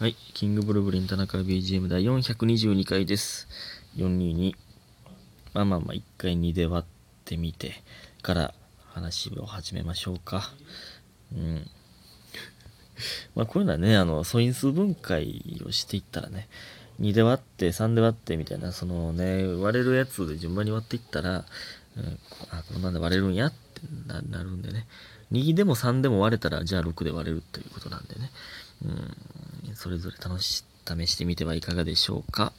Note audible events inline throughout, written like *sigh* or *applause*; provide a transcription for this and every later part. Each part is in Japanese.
はい、キングブルブリン田中 BGM 第422回です。422。まあまあまあ、1回2で割ってみてから話を始めましょうか。うん。まあこういうのはね、あの、素因数分解をしていったらね、2で割って3で割ってみたいな、そのね、割れるやつで順番に割っていったら、うん、あ、こんなんで割れるんやってななるんでね。2でも3でも割れたら、じゃあ6で割れるということなんでね。うん、それぞれ楽し、試してみてはいかがでしょうか。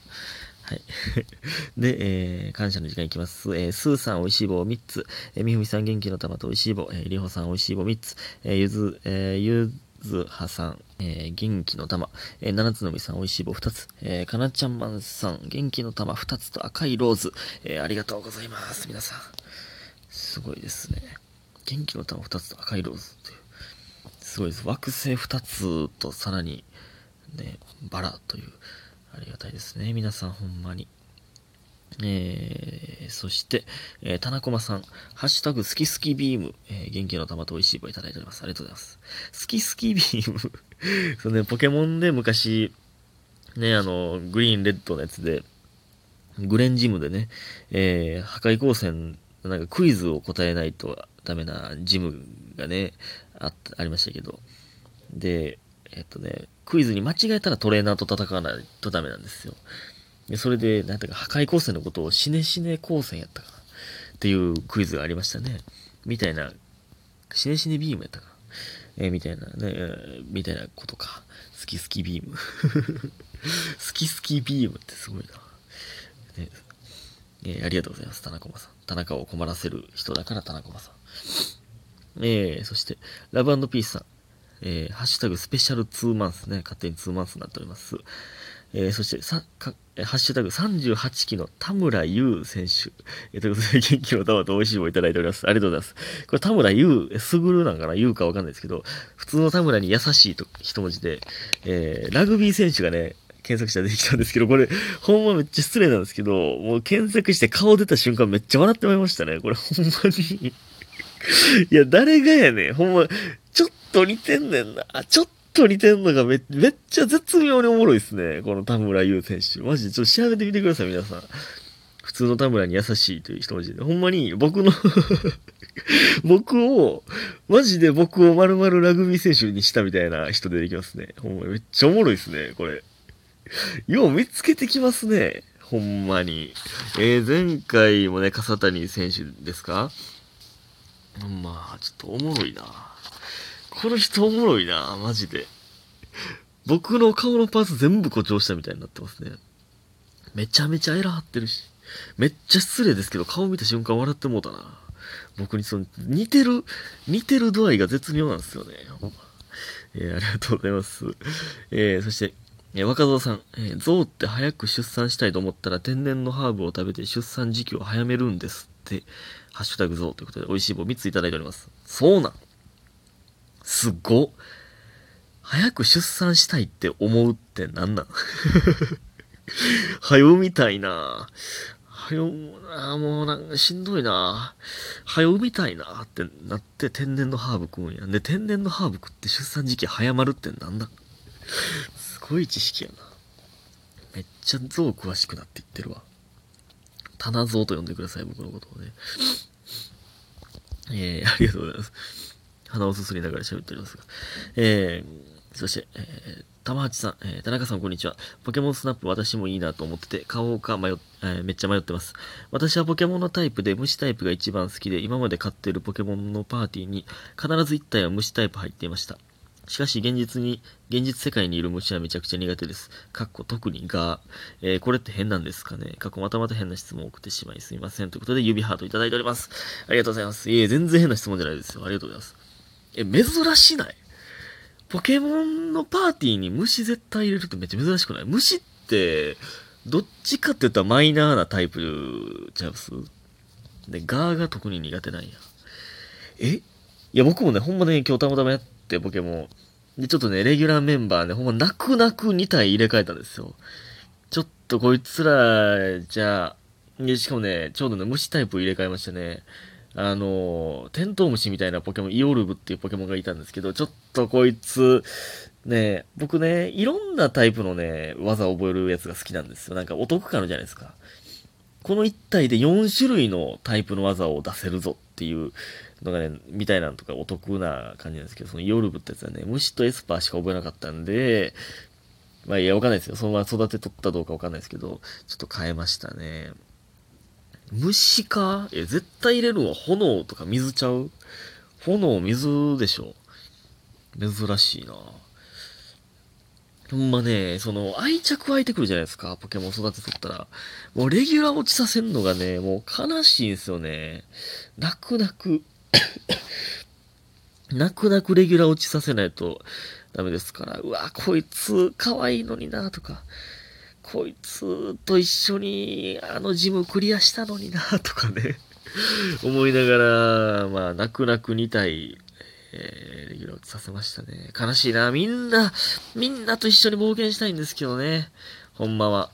はい。*laughs* で、えー、感謝の時間いきます。えー、スーさん、おいしい棒3つ。えー、みふみさん、元気の玉とおいしい棒。えー、りほさん、おいしい棒3つ。えー、ゆず、えー、ゆずはさん、えー、元気の玉。えー、七つのみさん、おいしい棒2つ。えー、かなちゃんまんさん、元気の玉2つと赤いローズ。えー、ありがとうございます。皆さん。すごいですね。元気の玉2つと赤いローズっていう。すごいです。惑星2つとさらに、ね、バラという、ありがたいですね。皆さん、ほんまに。えー、そして、えー、田中さん、ハッシュタグ、好き好きビーム、えー、元気の玉と美味しい棒いただいております。ありがとうございます。好き好きビーム *laughs* そうね、ポケモンで昔、ね、あの、グリーンレッドのやつで、グレンジムでね、えー、破壊光線、なんかクイズを答えないとダメなジムがね、あありましたけど、で、えっとね、クイズに間違えたらトレーナーと戦わないとダメなんですよ。でそれで、なんていうか、破壊光線のことをシネシネ光線やったかっていうクイズがありましたね。みたいな、シネシネビームやったかえーみたいなね、えーみたいなことか。好き好きビーム。好き好きビームってすごいな。ねえーありがとうございます、田中さん。田中を困らせる人だから田中さん。えー、そして、ラブピースさん。えー、ハッシュタグスペシャルツーマンスね。勝手にツーマンスになっております。えー、そして、さ、か、ハッシュタグ38期の田村優選手。えー、ということで、元気の玉と美味しい棒いただいております。ありがとうございます。これ田村優、えすぐるなんかな？優かわかんないですけど、普通の田村に優しいと一文字で、えー、ラグビー選手がね、検索したら出てきたんですけど、これ、ほんまめっちゃ失礼なんですけど、もう検索して顔出た瞬間めっちゃ笑ってまいりましたね。これほんまに。*laughs* いや、誰がやねん。ほんま、と似てんねんな。ちょっと似てんのがめめっちゃ絶妙におもろいですね。この田村優選手。マジでちょっと調べてみてください、皆さん。普通の田村に優しいという一文字で。ほんまに僕の *laughs* 僕を、マジで僕を丸々ラグビー選手にしたみたいな人出てきますね。ほんまにめっちゃおもろいですね、これ。よう見つけてきますね。ほんまに。えー、前回もね、笠谷選手ですか？まあ、ちょっとおもろいな。この人おもろいな、マジで。僕の顔のパーツ全部誇張したみたいになってますね。めちゃめちゃエラ張ってるし。めっちゃ失礼ですけど、顔見た瞬間笑ってもうたな。僕にその、似てる、似てる度合いが絶妙なんですよね。えーありがとうございます。えーそして、えー若造さん、えー、象って早く出産したいと思ったら天然のハーブを食べて出産時期を早めるんですって、ハッシュタグ象ということで美味しい棒3ついただいております。そうなんすごっ早く出産したいって思うってなんなん？はよみたいなはよ、あもうなんかしんどいなはよみたいなってなって天然のハーブ食うんや。で、天然のハーブ食って出産時期早まるってなんなん？すごい知識やな。めっちゃ象詳しくなっていってるわ。棚象と呼んでください、僕のことをね。えー、ありがとうございます。鼻をすすりながら喋っておりますが。えー、そして、えー、玉八さん、えー、田中さんこんにちは。ポケモンスナップ私もいいなと思ってて、買おうか迷っ、えーめっちゃ迷ってます。私はポケモンのタイプで虫タイプが一番好きで、今まで飼っているポケモンのパーティーに必ず1体は虫タイプ入っていました。しかし現実に、現実世界にいる虫はめちゃくちゃ苦手です。かっこ特にが、えーこれって変なんですかねかっこまたまた変な質問を送ってしまいすみません。ということで指ハートいただいております。ありがとうございます。いえ、全然変な質問じゃないですよ。ありがとうございます。え、珍しない？ポケモンのパーティーに虫絶対入れるってめっちゃ珍しくない？虫って、どっちかって言ったらマイナーなタイプちゃいますで、ガーが特に苦手なんや。え？いや、僕もね、ほんまね、今日たまたまやって、ポケモン。で、ちょっとね、レギュラーメンバーね、ほんま泣く泣く2体入れ替えたんですよ。ちょっとこいつら、じゃあ、でしかもね、ちょうどね、虫タイプ入れ替えましたね。あの、テントウムシみたいなポケモン、イオルブっていうポケモンがいたんですけど、ちょっとこいつ、ね僕ね、いろんなタイプのね、技を覚えるやつが好きなんですよ。なんかお得感あるじゃないですか。この1体で4種類のタイプの技を出せるぞっていうのがね、みたいなのとかお得な感じなんですけど、そのヨルブってやつはね、虫とエスパーしか覚えなかったんで、まあいや、わかんないですよ。そのまま育てとったどうかわかんないですけど、ちょっと変えましたね。虫か？え、絶対入れるのは炎とか水ちゃう？炎、水でしょ。珍しいな。ほんまね、その、愛着湧いてくるじゃないですか、ポケモン育てとったら。もう、レギュラー落ちさせんのがね、もう悲しいんすよね。泣く泣く。*coughs* 泣く泣くレギュラー落ちさせないとダメですから、うわ、こいつ可愛いのにな、とか、こいつと一緒にあのジムクリアしたのにな、とかね、*laughs* 思いながら、まあ、泣く泣く2体、えー、レギュラー落ちさせましたね。悲しいな、みんな、みんなと一緒に冒険したいんですけどね、ほんまは。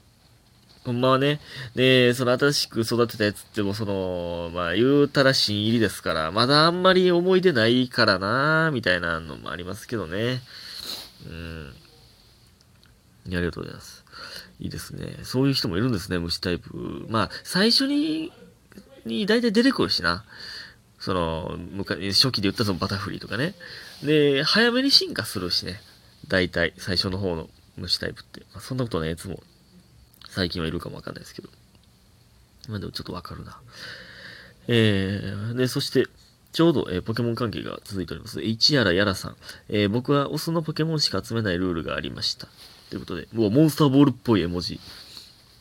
ほんまはね、で、その新しく育てたやつっても、その、まあ、言うたら新入りですから、まだあんまり思い出ないからなみたいなのもありますけどね。うん。ありがとうございます。いいですね。そういう人もいるんですね、虫タイプ。まあ、最初に、に大体出てくるしな。その、昔、初期で言ったそのバタフリーとかね。で、早めに進化するしね。大体、最初の方の虫タイプって。まあ、そんなことないやつも最近はいるかもわかんないですけど。までもちょっとわかるな。えー、で、そして、ちょうど、えー、ポケモン関係が続いております。H やらやらさん。えー、僕はオスのポケモンしか集めないルールがありました。ということで、もうモンスターボールっぽい絵文字。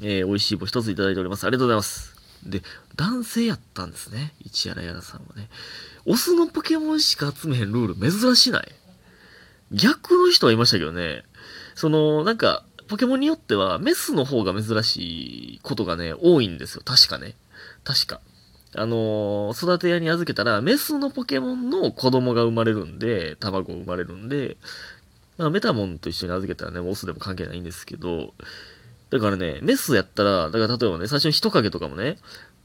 えー、美味しい棒一ついただいております。ありがとうございます。で、男性やったんですね。一やらやらさんはね。オスのポケモンしか集めへんルール珍しない逆の人はいましたけどね。その、なんか、ポケモンによっては、メスの方が珍しいことがね、多いんですよ。確かね。確か。あのー、育て屋に預けたら、メスのポケモンの子供が生まれるんで、卵が生まれるんで、まあ、メタモンと一緒に預けたらね、オスでも関係ないんですけど、だからね、メスやったら、だから例えばね、最初に人影とかもね、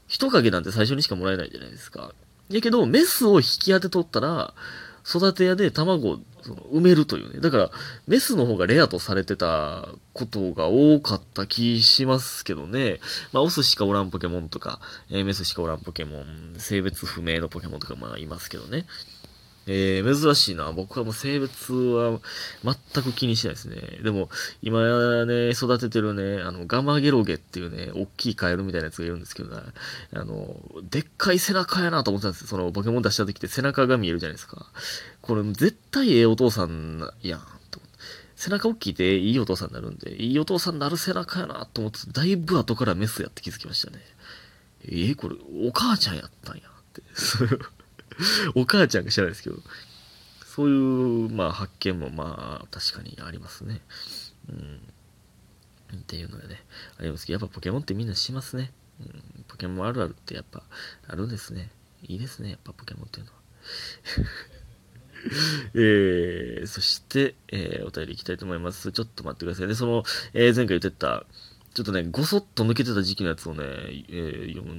人影なんて最初にしかもらえないじゃないですか。やけど、メスを引き当てとったら、育て屋で卵その埋めるというね。だから、メスの方がレアとされてたことが多かった気しますけどね。まあ、オスしかおらんポケモンとか、えー、メスしかおらんポケモン、性別不明のポケモンとかまあいますけどね。えー、珍しいな。僕はもう性別は全く気にしないですね。でも、今ね、育ててるね、あの、ガマゲロゲっていうね、大きいカエルみたいなやつがいるんですけどね、あの、でっかい背中やなと思ってたんですよ。その、ポケモン出した時って背中が見えるじゃないですか。これ、絶対ええお父さんやん。と背中大きいていいお父さんになるんで、いいお父さんになる背中やなと思って、だいぶ後からメスやって気づきましたね。えー、これ、お母ちゃんやったんやって。*laughs* お母ちゃんが知らないですけど、そういう、まあ、発見も、まあ、確かにありますね。うん。っていうのがね、ありますけど、やっぱポケモンってみんなしますね。うん、ポケモンあるあるってやっぱあるんですね。いいですね、やっぱポケモンっていうのは。*laughs* えー、そして、えー、お便りいきたいと思います。ちょっと待ってくださいね。その、えー、前回言ってた、ちょっとね、ごそっと抜けてた時期のやつをね、えー、読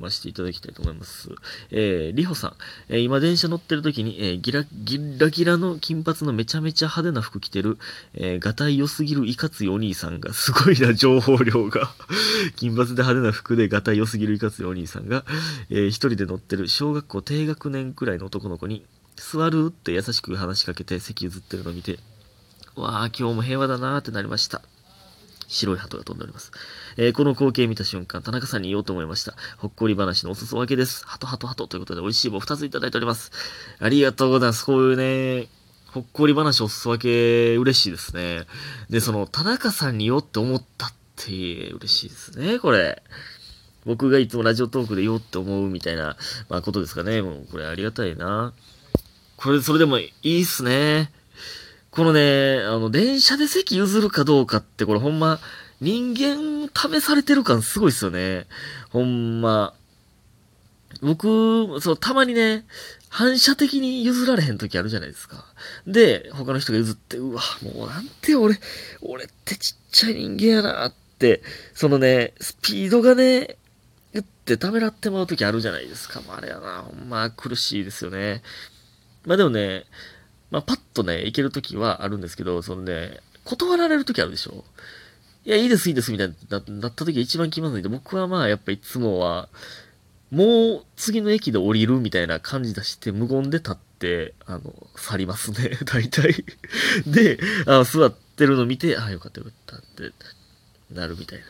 ませていただきたいと思います。えー、りほさん。えー、今電車乗ってる時に、えー、ギラ、ギラギラの金髪のめちゃめちゃ派手な服着てる、えー、がたい良すぎるいかついお兄さんが、すごいな、情報量が。*laughs* 金髪で派手な服でがたい良すぎるいかついお兄さんが、えー、一人で乗ってる小学校低学年くらいの男の子に、座るって優しく話しかけて席譲ってるのを見て、わあ、今日も平和だなーってなりました。白い鳩が飛んでおります。えー、この光景見た瞬間、田中さんに言おうと思いました。ほっこり話のお裾分けです。ハトハトハトということで、美味しい棒2ついただいております。ありがとうございます。こういうね、ほっこり話お裾分け、嬉しいですね。で、その、田中さんに言おうって思ったって、嬉しいですね、これ。僕がいつもラジオトークで言おうって思うみたいな、まあ、ことですかね。もう、これありがたいな。これ、それでもいいっすね。このね、あの、電車で席譲るかどうかって、これほんま、人間試されてる感すごいっすよね。ほんま。僕、そう、たまにね、反射的に譲られへん時あるじゃないですか。で、他の人が譲って、うわ、もうなんて俺、俺ってちっちゃい人間やなって、そのね、スピードがね、言ってためらってまう時あるじゃないですか。まあ、あれやな、ほんま苦しいですよね。まあでもね、まあ、パッとね、行けるときはあるんですけど、そのね、断られるときあるでしょいや、いいです、いいです、みたいになったとき一番気まずいんで、僕はまあ、やっぱいつもは、もう次の駅で降りるみたいな感じ出して無言で立って、あの、去りますね。*laughs* 大体で、あ座ってるの見て、あ、よかったよかったってなるみたいな。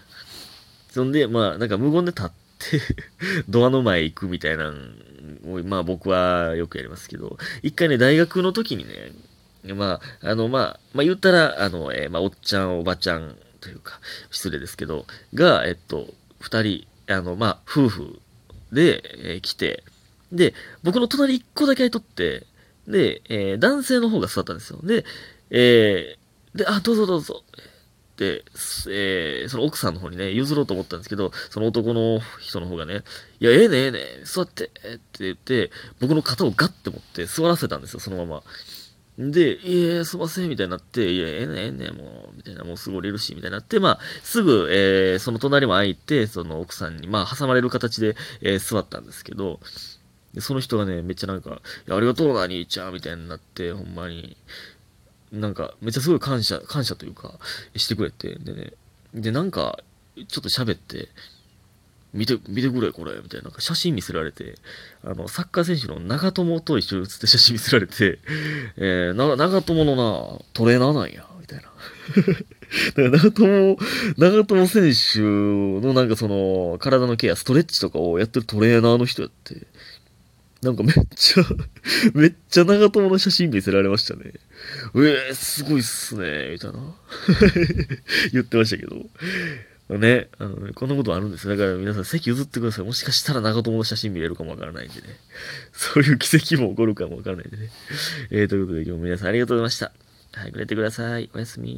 そんで、まあ、なんか無言で立ってドアの前行くみたいなのを、まあ僕はよくやりますけど、一回ね、大学の時にね、まあ、あの、まあ、まあ言ったら、あの、えー、まあ、おっちゃん、おばちゃんというか、失礼ですけど、が、えっと、二人、あの、まあ、夫婦で、えー、来て、で、僕の隣一個だけ空いとって、で、えー、男性の方が座ったんですよ。で、えー、で、あ、どうぞどうぞ。で、えー、その奥さんの方にね、譲ろうと思ったんですけど、その男の人の方がね、いや、ええねええね座って、って言って、僕の肩をガッて持って座らせたんですよ、そのまま。で、いや、すいません、みたいになって、いや、ええねええねもう、みたいな、もうすぐ降りるし、みたいになって、まあ、すぐ、えー、その隣も空いて、その奥さんに、まあ、挟まれる形で、えー、座ったんですけど、でその人がね、めっちゃなんか、いや、ありがとうな、兄ちゃん、みたいになって、ほんまに、なんか、めっちゃすごい感謝、感謝というか、してくれて、でね、で、なんか、ちょっと喋って、見て、見てくれ、これ、みたいな、なんか写真見せられて、あの、サッカー選手の長友と一緒に写って写真見せられて、えー、な、長友のな、トレーナーなんや、みたいな。*laughs* だから長友、長友選手のなんかその、体のケア、ストレッチとかをやってるトレーナーの人やって、なんかめっちゃ *laughs* めっちゃ長友の写真見せられましたね。えー、すごいっすね、みたいな *laughs* 言ってましたけど。ね、あのね、こんなことあるんですだから皆さん席譲ってください。もしかしたら長友の写真見れるかもわからないんでね。*laughs* そういう奇跡も起こるかもわからないんでね。えー、ということで今日も皆さんありがとうございました。はい、くれてください。おやすみ